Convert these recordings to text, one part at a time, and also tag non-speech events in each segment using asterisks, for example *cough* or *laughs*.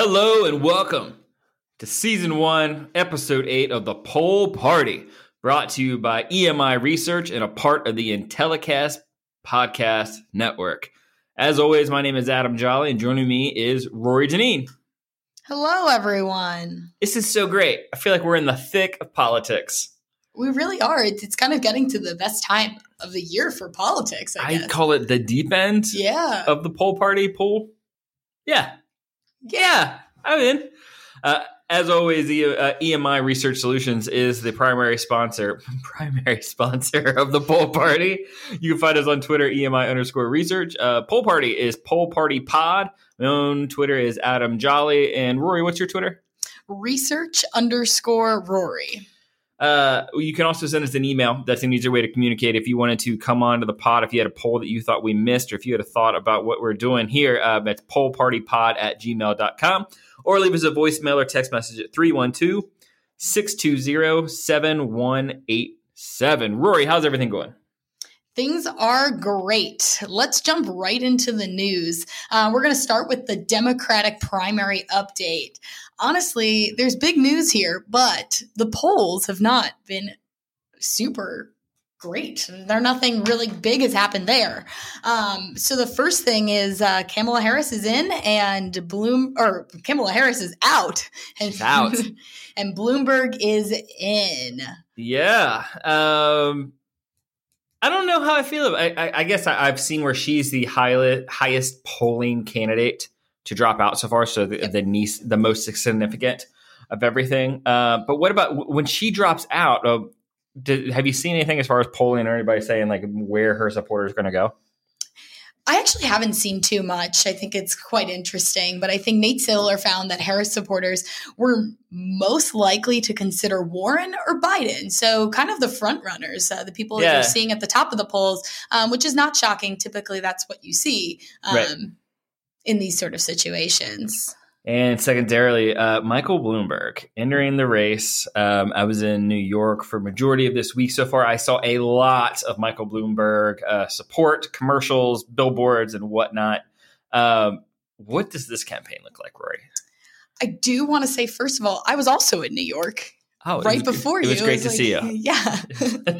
Hello and welcome to season one, episode eight of the Poll Party, brought to you by EMI Research and a part of the Intellicast Podcast Network. As always, my name is Adam Jolly, and joining me is Rory Janine. Hello, everyone. This is so great. I feel like we're in the thick of politics. We really are. It's, it's kind of getting to the best time of the year for politics. I, I call it the deep end yeah. of the poll party poll. Yeah. Yeah. I'm in. Uh, as always, uh, EMI Research Solutions is the primary sponsor, *laughs* primary sponsor of the Poll Party. You can find us on Twitter, EMI underscore research. Uh, poll Party is Poll Party Pod. My own Twitter is Adam Jolly. And Rory, what's your Twitter? Research underscore Rory. Uh, you can also send us an email. That's an easier way to communicate. If you wanted to come on to the pod, if you had a poll that you thought we missed, or if you had a thought about what we're doing here, uh, that's pollpartypod at gmail.com. Or leave us a voicemail or text message at 312 620 7187. Rory, how's everything going? Things are great. Let's jump right into the news. Uh, we're going to start with the Democratic primary update. Honestly, there's big news here, but the polls have not been super great. There nothing really big has happened there. Um, so the first thing is uh, Kamala Harris is in, and Bloom or Kamala Harris is out, and She's out. *laughs* and Bloomberg is in. Yeah. Um, I don't know how I feel. I, I, I guess I, have seen where she's the high, highest polling candidate to drop out so far. So the, the niece, the most significant of everything. Uh, but what about when she drops out? Uh, did, have you seen anything as far as polling or anybody saying like where her supporters are going to go? I actually haven't seen too much. I think it's quite interesting, but I think Nate Silver found that Harris supporters were most likely to consider Warren or Biden. So, kind of the front runners, uh, the people that you're seeing at the top of the polls, um, which is not shocking. Typically, that's what you see um, Right. in these sort of situations. And secondarily, uh, Michael Bloomberg entering the race. Um, I was in New York for majority of this week so far. I saw a lot of Michael Bloomberg uh, support, commercials, billboards, and whatnot. Um, what does this campaign look like, Rory? I do want to say, first of all, I was also in New York Oh, right was- before it you. was great to like- see you. Yeah. *laughs*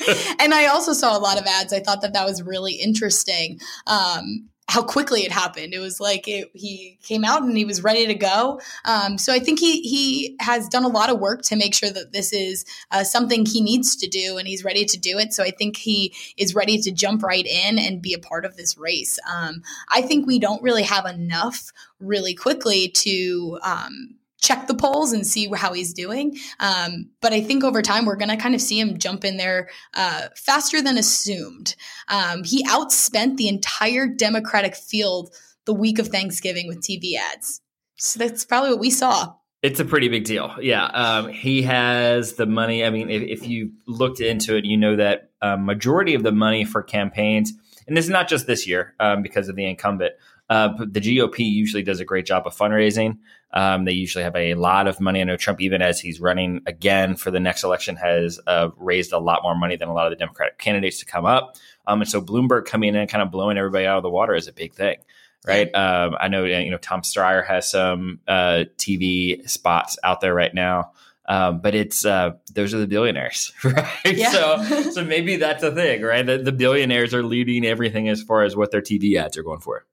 *laughs* and I also saw a lot of ads. I thought that that was really interesting. Um, how quickly it happened. It was like it, he came out and he was ready to go. Um, so I think he he has done a lot of work to make sure that this is uh, something he needs to do, and he's ready to do it. So I think he is ready to jump right in and be a part of this race. Um, I think we don't really have enough really quickly to. Um, check the polls and see how he's doing. Um, but I think over time we're going to kind of see him jump in there uh, faster than assumed. Um, he outspent the entire Democratic field the week of Thanksgiving with TV ads. So that's probably what we saw. It's a pretty big deal. Yeah. Um, he has the money. I mean, if, if you looked into it, you know that uh, majority of the money for campaigns, and this is not just this year um, because of the incumbent, uh, but the GOP usually does a great job of fundraising. Um, they usually have a lot of money. I know Trump, even as he's running again for the next election, has uh, raised a lot more money than a lot of the Democratic candidates to come up. Um, and so Bloomberg coming in and kind of blowing everybody out of the water is a big thing right? Um, I know you know Tom Steyer has some uh, TV spots out there right now, um, but it's uh, those are the billionaires, *laughs* right? Yeah. So *laughs* so maybe that's a thing, right? The, the billionaires are leading everything as far as what their TV ads are going for.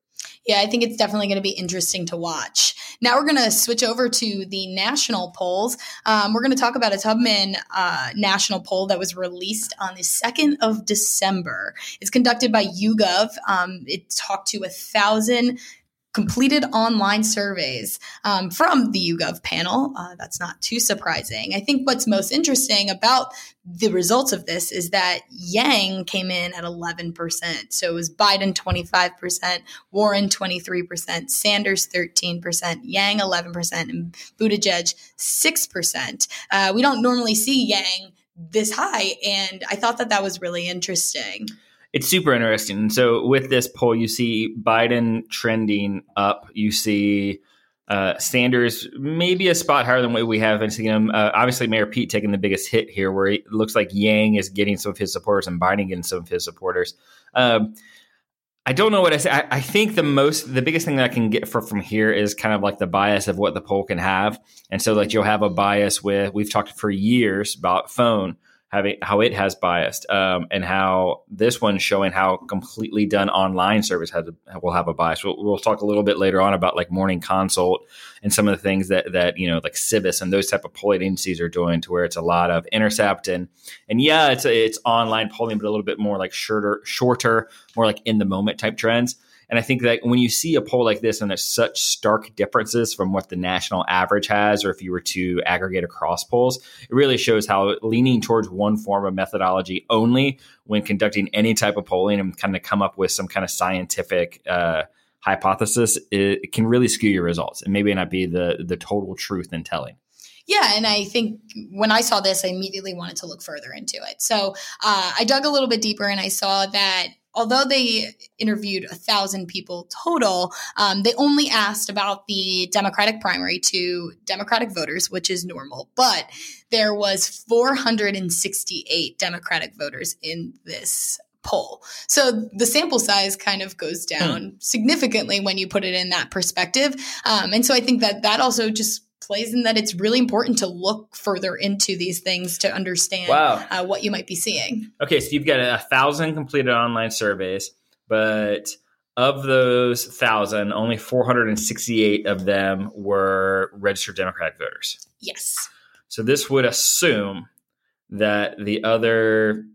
Yeah, I think it's definitely going to be interesting to watch. Now we're going to switch over to the national polls. Um, we're going to talk about a Tubman uh, national poll that was released on the 2nd of December. It's conducted by YouGov. Um, it talked to a thousand completed online surveys um, from the YouGov panel. Uh, that's not too surprising. I think what's most interesting about the results of this is that Yang came in at 11%. So it was Biden 25%, Warren 23%, Sanders 13%, Yang 11%, and Buttigieg 6%. Uh, we don't normally see Yang this high, and I thought that that was really interesting. It's super interesting. And so with this poll, you see Biden trending up. You see uh, Sanders maybe a spot higher than what we have been seeing him. Uh, obviously, Mayor Pete taking the biggest hit here, where it looks like Yang is getting some of his supporters and Biden getting some of his supporters. Um, I don't know what I say. I, I, think the most, the biggest thing that I can get for, from here is kind of like the bias of what the poll can have. And so, like, you'll have a bias with, we've talked for years about phone having how it has biased, um, and how this one's showing how completely done online service has a, will have a bias. We'll, we'll, talk a little bit later on about like morning consult and some of the things that that you know like Civis and those type of polling agencies are doing, to where it's a lot of intercept and and yeah, it's it's online polling, but a little bit more like shorter, shorter, more like in the moment type trends. And I think that when you see a poll like this and there's such stark differences from what the national average has, or if you were to aggregate across polls, it really shows how leaning towards one form of methodology only when conducting any type of polling and kind of come up with some kind of scientific uh, hypothesis, it, can really skew your results and maybe not be the the total truth in telling. Yeah, and I think when I saw this, I immediately wanted to look further into it. So uh, I dug a little bit deeper and I saw that although they interviewed a thousand people total, um, they only asked about the Democratic primary to Democratic voters, which is normal. But there was 468 Democratic voters in this poll. So the sample size kind of goes hmm. down hmm. significantly when you put it in that perspective. Um, and so I think that that also just plays in that it's really important to look further into these things to understand wow. uh, what you might be seeing. Okay, so you've got a thousand completed online surveys, but of those thousand, only 468 of them were registered Democratic voters. Yes. So this would assume that the other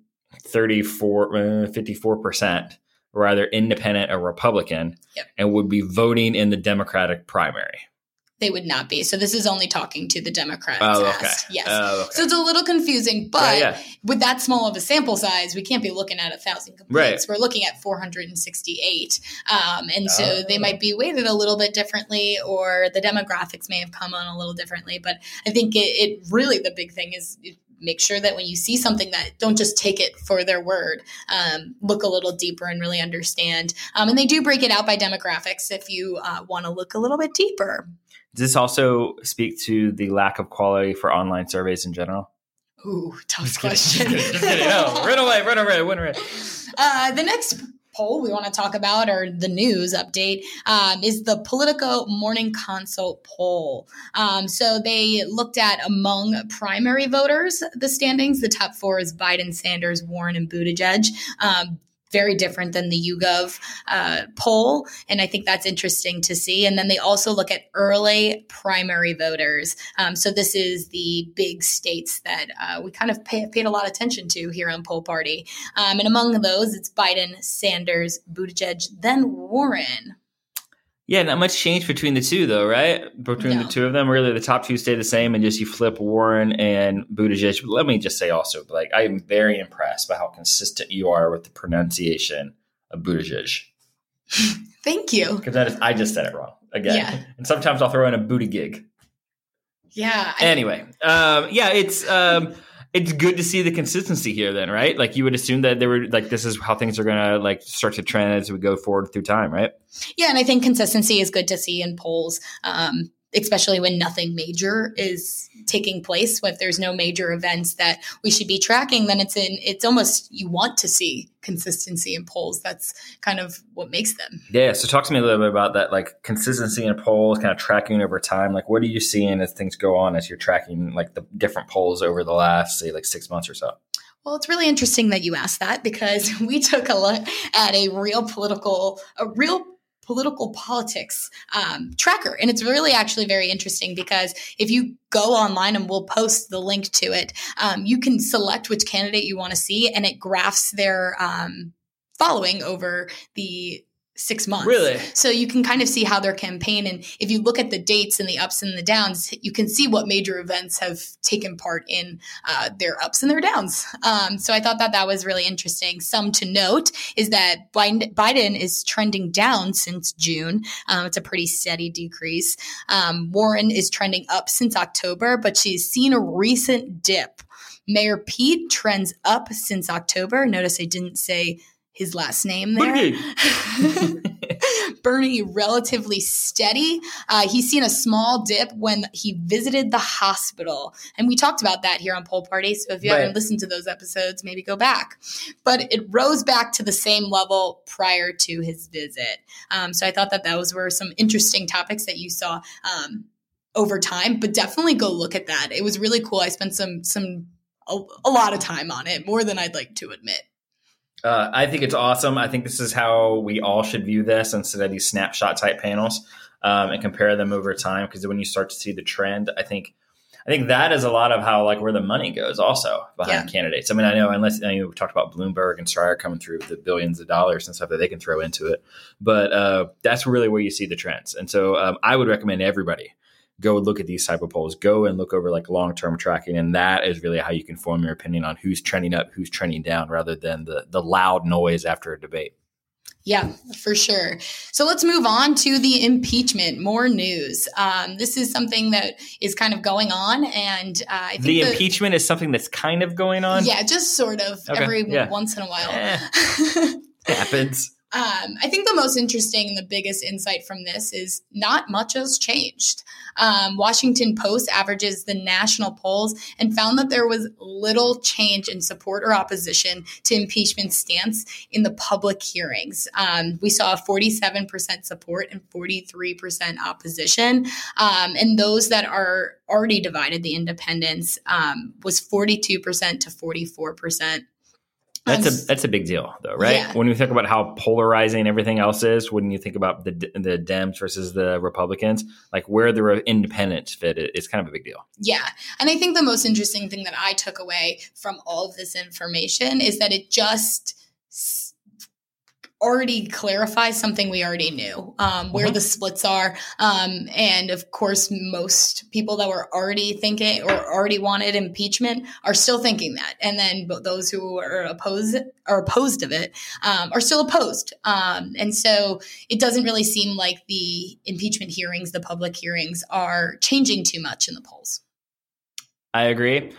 34, 54% uh, were either independent or Republican yep. and would be voting in the Democratic primary they would not be. So this is only talking to the Democrats. Oh, okay. Yes. Oh, okay. So it's a little confusing, but yeah, yeah. with that small of a sample size, we can't be looking at a thousand complaints. Right. We're looking at 468. Um, and so oh. they might be weighted a little bit differently, or the demographics may have come on a little differently. But I think it, it really, the big thing is make sure that when you see something that don't just take it for their word um, look a little deeper and really understand um, and they do break it out by demographics if you uh, want to look a little bit deeper does this also speak to the lack of quality for online surveys in general? Ooh, tough just question. Kidding, *laughs* just kidding. No, *laughs* run away, run away, run away. Uh, the next poll we want to talk about, or the news update, um, is the Politico Morning Consult poll. Um, so they looked at among primary voters the standings. The top four is Biden, Sanders, Warren, and Buttigieg. Um, very different than the YouGov uh, poll. And I think that's interesting to see. And then they also look at early primary voters. Um, so this is the big states that uh, we kind of pay, paid a lot of attention to here on Poll Party. Um, and among those, it's Biden, Sanders, Buttigieg, then Warren. Yeah, not much change between the two, though, right? Between no. the two of them, really, the top two stay the same, and just you flip Warren and Buttigieg. Let me just say also, like, I am very impressed by how consistent you are with the pronunciation of Buttigieg. *laughs* Thank you. Because I just said it wrong again, yeah. and sometimes I'll throw in a booty gig. Yeah. I- anyway, um, yeah, it's. Um, it's good to see the consistency here then right? Like you would assume that they were like this is how things are to like start to trend as we go forward through time right? Yeah and i think consistency is good to see in polls. Um, especially when nothing major is taking place. If there's no major events that we should be tracking then it's in it's almost you want to see consistency in polls. That's kind of what makes them. Yeah so talk to me a little bit about that like consistency in polls kind of tracking over time. Like what are you seeing as things go on as you're tracking like the different polls over the last say like six months or so? Well, it's really interesting that you asked that because *laughs* we took a look at a real political, a real political politics um, tracker. And it's really actually very interesting because if you go online and we'll post the link to it, um, you can select which candidate you want to see and it graphs their um, following over the six months. Really? So you can kind of see how their campaign, and if you look at the dates and the ups and the downs, you can see what major events have taken part in uh, their ups and their downs. Um, so I thought that that was really interesting. Some to note is that Biden is trending down since June. Um, it's a pretty steady decrease. Um, Warren is trending up since October, but she's seen a recent dip. Mayor Pete trends up since October. Notice I didn't say his last name there. *laughs* Bernie relatively steady. Uh, he's seen a small dip when he visited the hospital. And we talked about that here on Poll Party. So if you Right. haven't listened to those episodes, maybe go back. But it rose back to the same level prior to his visit. Um, so I thought that those were some interesting topics that you saw um, over time. But definitely go look at that. It was really cool. I spent some some a, a lot of time on it, more than I'd like to admit. Uh, I think it's awesome. I think this is how we all should view this instead of these snapshot type panels um, and compare them over time. Because when you start to see the trend, I think I think that is a lot of how like where the money goes also behind candidates. I mean, I know unless I we talked about Bloomberg and Steyer coming through with the billions of dollars and stuff that they can throw into it, but uh, that's really where you see the trends. And so um, I would recommend everybody go look at these type of polls. Go and look over like long term tracking, and that is really how you can form your opinion on who's trending up, who's trending down, rather than the the loud noise after a debate. Yeah, for sure. So let's move on to the impeachment. More news. Um, this is something that is kind of going on, and uh, I think The that- impeachment is something that's kind of going on. Yeah, just sort of Okay, every yeah. once in a while. Eh, *laughs* happens. Um, I think the most interesting and the biggest insight from this is not much has changed. Um, Washington Post averages the national polls and found that there was little change in support or opposition to impeachment stance in the public hearings. Um, we saw 47% support and 43% opposition. Um, and those that are already divided, the independents, um, was 42% to 44%. That's Um, a that's a big deal, though, right? Yeah. When you think about how polarizing everything else is, when you think about the the Dems versus the Republicans, like where the independents fit, it, it's kind of a big deal. Yeah. And I think the most interesting thing that I took away from all of this information is that it just already clarifies something we already knew um, where Mhm. the splits are. Um, and of course, most people that were already thinking or already wanted impeachment are still thinking that. And then those who are opposed are opposed of it um, are still opposed. Um, and so it doesn't really seem like the impeachment hearings, the public hearings, are changing too much in the polls. I agree.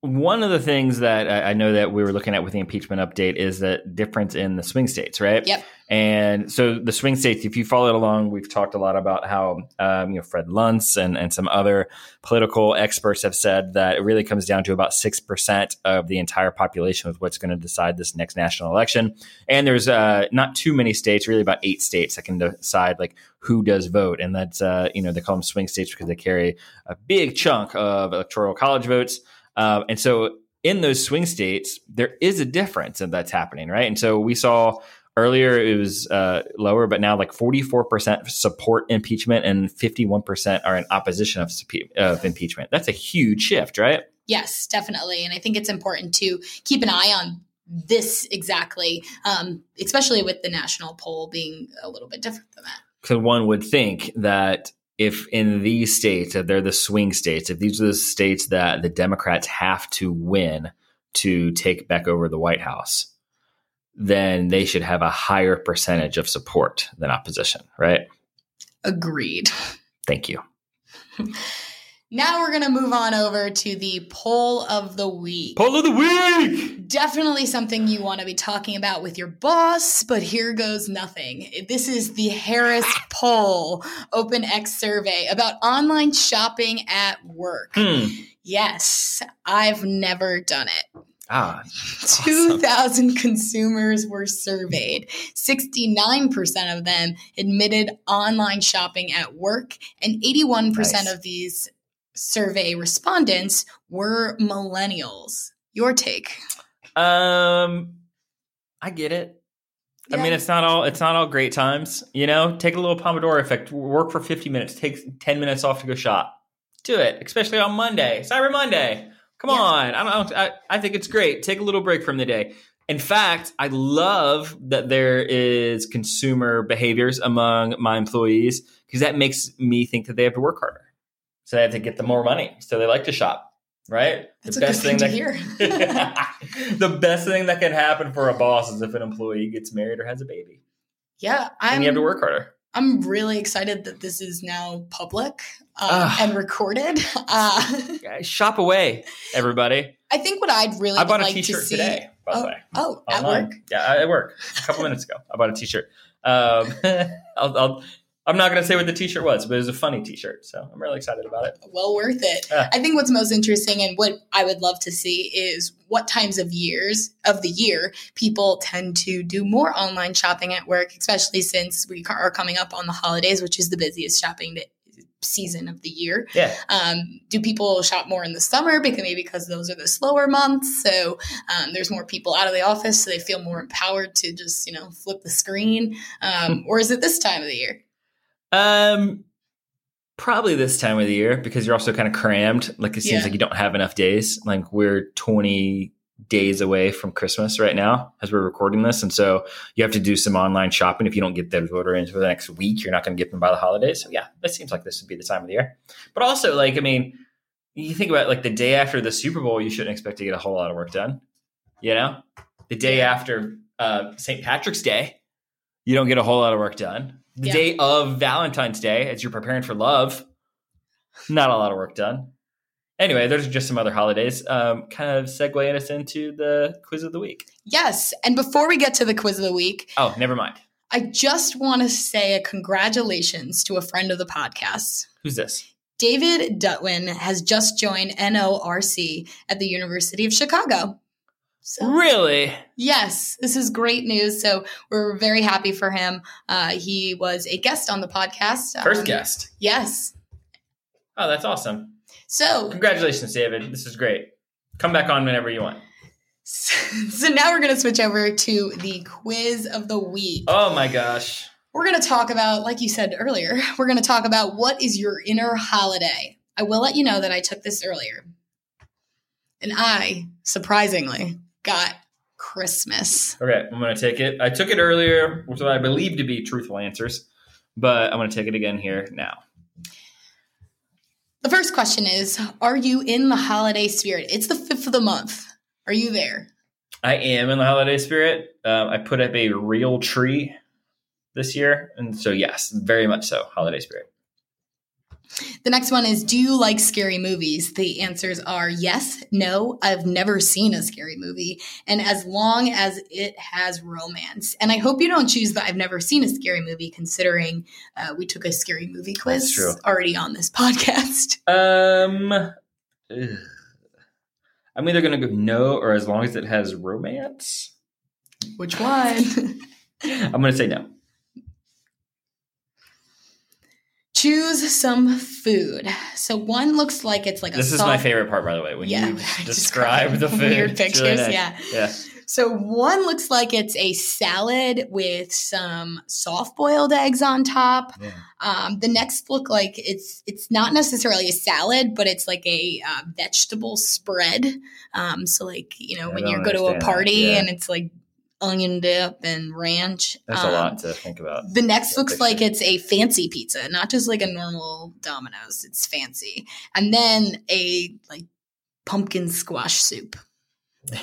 One of the things that I know that we were looking at with the impeachment update is the difference in the swing states, right? Yep. And so the swing states, if you followed along, we've talked a lot about how um, you know Fred Luntz and, and some other political experts have said that it really comes down to about six percent of the entire population with what's going to decide this next national election. And there's uh, not too many states, really about eight states that can decide like who does vote, and that's uh, you know they call them swing states because they carry a big chunk of electoral college votes. Um, and so in those swing states, there is a difference that's happening, right? And so we saw earlier it was uh, lower, but now like 44% support impeachment and 51% are in opposition of, of impeachment. That's a huge shift, right? Yes, definitely. And I think it's important to keep an eye on this exactly, um, especially with the national poll being a little bit different than that. So one would think that if in these states, they're the swing states, if these are the states that the Democrats have to win to take back over the White House, then they should have a higher percentage of support than opposition, right? Agreed. Thank you. *laughs* Now we're going to move on over to the poll of the week. Poll of the week. Definitely something you want to be talking about with your boss, but here goes nothing. This is the Harris Poll OpenX survey about online shopping at work. Hmm. Yes, I've never done it. Ah, *laughs* 2,000 consumers were surveyed. 69% of them admitted online shopping at work, and 81% Nice. of these survey respondents were millennials. Your take? Um, I get it. I mean, it's not all it's not all great times. You know, take a little Pomodoro effect. Work for fifty minutes. Take ten minutes off to go shop. Do it, especially on Monday, Cyber Monday. Come Yeah. on, I don't. I, I think it's great. Take a little break from the day. In fact, I love that there is consumer behaviors among my employees because that makes me think that they have to work harder. So they have to get them more money. So they like to shop, right? That's a good thing to hear. *laughs* the best thing that can happen for a boss is if an employee gets married or has a baby, yeah, I'm, and you have to work harder. I'm really excited that this is now public uh, and recorded. *laughs* Uh, Shop away, everybody. I think what I'd really I bought like a T-shirt to see. today, by the oh, way. oh, at Online. work. Yeah, at work. A couple minutes ago, I bought a T-shirt. Um, *laughs* I'll, I'll, I'm not going to say what the T-shirt was, but it was a funny T-shirt, so I'm really excited about it. Well worth it. Yeah. I think what's most interesting and what I would love to see is what times of years of the year people tend to do more online shopping at work, especially since we are coming up on the holidays, which is the busiest shopping day- season of the year. Yeah, Um, do people shop more in the summer because maybe because those are the slower months? So um, there's more people out of the office, so they feel more empowered to just you know flip the screen. Um, *laughs* or is it this time of the year? Um, probably this time of the year because you're also kind of crammed. Like it seems Yeah. like you don't have enough days. Like we're 20 days away from Christmas right now as we're recording this, and so you have to do some online shopping. If you don't get those order in for the next week, you're not going to get them by the holidays. So yeah, it seems like this would be the time of the year. But also, like I mean, you think about like the day after the Super Bowl, you shouldn't expect to get a whole lot of work done. You know, the day after uh, St. Patrick's Day, you don't get a whole lot of work done. The Yeah. day of Valentine's Day, as you're preparing for love, not a lot of work done. Anyway, there's just some other holidays. Um, kind of segueing us into the quiz of the week. Yes. And before we get to the quiz of the week, Oh, never mind. I just want to say a congratulations to a friend of the podcast. Who's this? David Dutwin has just joined NORC at the University of Chicago. So, Really? yes, this is great news. So, we're very happy for him. Uh, he was a guest on the podcast. First Um, guest. Yes. Oh, that's awesome. So, Congratulations, David. This is great. Come back on whenever you want. *laughs* so now we're going to switch over to the quiz of the week. Oh my gosh. We're going to talk about, like you said earlier, *laughs* we're going to talk about what is your inner holiday. I will let you know that I took this earlier. And I, surprisingly, got Christmas. Okay, I'm going to take it. I took it earlier, which I believe to be truthful answers, but I'm going to take it again here now. The first question is Are you in the holiday spirit? It's the fifth of the month. Are you there? I am in the holiday spirit. Um, I put up a real tree this year, and so yes, very much so, holiday spirit. The next one is Do you like scary movies? The answers are yes, no, I've never seen a scary movie, and as long as it has romance. And I hope you don't choose the I've never seen a scary movie, considering uh, we took a scary movie quiz already on this *laughs* podcast. Um, ugh. I'm either going to go no or as long as it has romance. Which one? *laughs* I'm going to say no. Choose some food. So one looks like it's like a This is my favorite part, by the way, when Yeah, *laughs* you describe describe the *laughs* food. weird It's really pictures, nice. yeah. yeah. So one looks like it's a salad with some soft boiled eggs on top. Yeah. Um, the next look like it's it's not necessarily a salad, but it's like a uh, vegetable spread. Um, so like you know I when you go to a party yeah. and it's like onion dip and ranch. A Um, lot to think about. The next Yeah, looks picture. like it's a fancy pizza, not just like a normal Domino's. It's fancy, and then a like pumpkin squash soup. *laughs*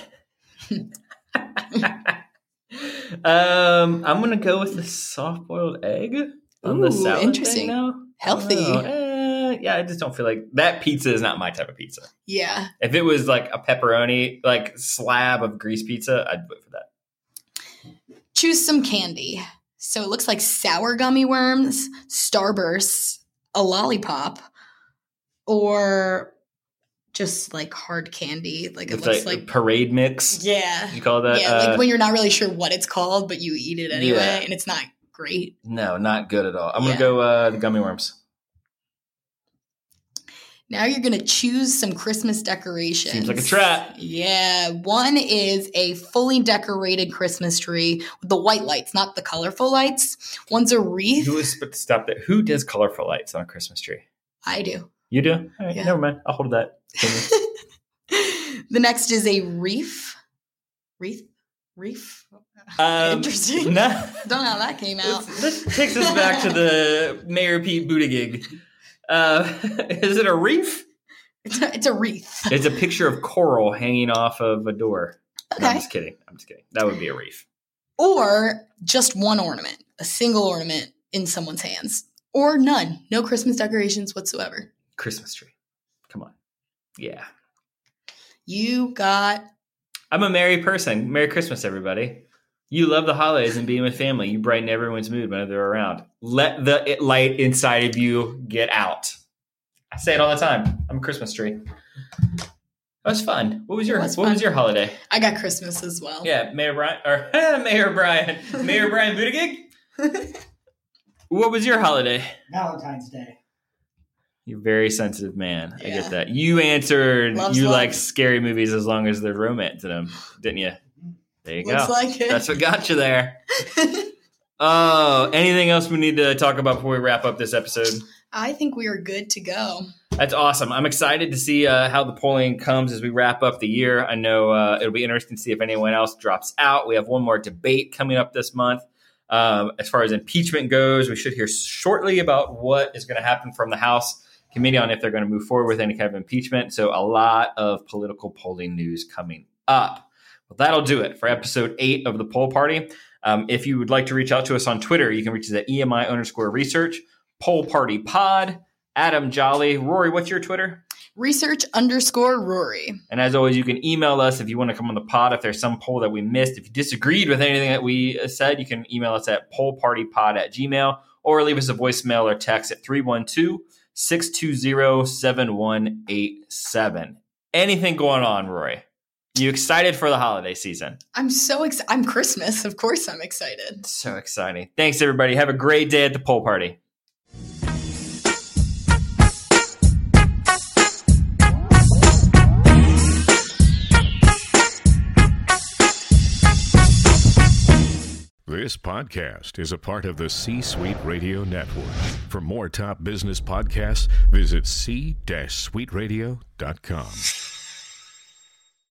um, I'm gonna go with the soft boiled egg on the Ooh, salad. interesting. Thing now. Healthy. I don't know. Eh, yeah, I just don't feel like that pizza is not my type of pizza. Yeah. If it was like a pepperoni, like slab of grease pizza, I'd vote for that. Choose some candy. So it looks like sour gummy worms, Starbursts, a lollipop, or just like hard candy. Like it It's looks like, like, parade mix. yeah, You call that? yeah, uh, like when you're not really sure what it's called, but you eat it anyway, Yeah. and it's not great. no, not good at all. I'm gonna go uh, the gummy worms. Now you're gonna choose some Christmas decorations. Seems like a trap. Yeah, one is a fully decorated Christmas tree with the white lights, not the colorful lights. One's a wreath. Who is but stop that? Who does colorful lights on a Christmas tree? I do. You do? All right, Yeah. never mind. I'll hold that. *laughs* the next is a reef. Wreath? Reef? Um, Interesting. No, *laughs* Don't know how that came out. this, this takes us back to the *laughs* Mayor Pete Buttigieg. Uh, *laughs* is it a reef? It's a, it's a wreath. It's a picture of coral hanging off of a door. No, I'm just kidding. I'm just kidding. That would be a reef. Or just one ornament, a single ornament. in someone's hands or none. No Christmas decorations whatsoever. Christmas tree. Come on. Yeah. You got. I'm a merry person. Merry Christmas, everybody. You love the holidays and being with family. You brighten everyone's mood when they're around. Let the light inside of you get out. I say it all the time. I'm a Christmas tree. That was fun. What was your was What fun. was your holiday? I got Christmas as well. Yeah, Mayor Brian or *laughs* Mayor Brian, Mayor Brian Buttigieg. *laughs* what was your holiday? Valentine's Day. You're a very sensitive man. I get that. You answered Loves you love. like scary movies as long as there's romance in them, didn't you? There you Looks go. like it. That's what got you there. *laughs* Oh, anything else we need to talk about before we wrap up this episode? I think we are good to go. That's awesome. I'm excited to see uh, how the polling comes as we wrap up the year. I know uh, it'll be interesting to see if anyone else drops out. We have one more debate coming up this month. Um, as far as impeachment goes, we should hear shortly about what is going to happen from the House committee on if they're going to move forward with any kind of impeachment. So, a lot of political polling news coming up. Well, that'll do it for episode eight of the Poll Party. Um, if you would like to reach out to us on Twitter, you can reach us at EMI underscore research, Poll Party Pod, Adam Jolly. Rory, what's your Twitter? Research underscore Rory. And as always, you can email us if you want to come on the pod. If there's some poll that we missed, if you disagreed with anything that we uh, said, you can email us at pollpartypod at gmail or leave us a voicemail or text at 312 620 7187. Anything going on, Rory? You excited for the holiday season? I'm so excited. I'm Christmas. Of course, I'm excited. So exciting. Thanks, everybody. Have a great day at the poll party. This podcast is a part of the C Suite Radio Network. For more top business podcasts, visit c-suiteradio.com.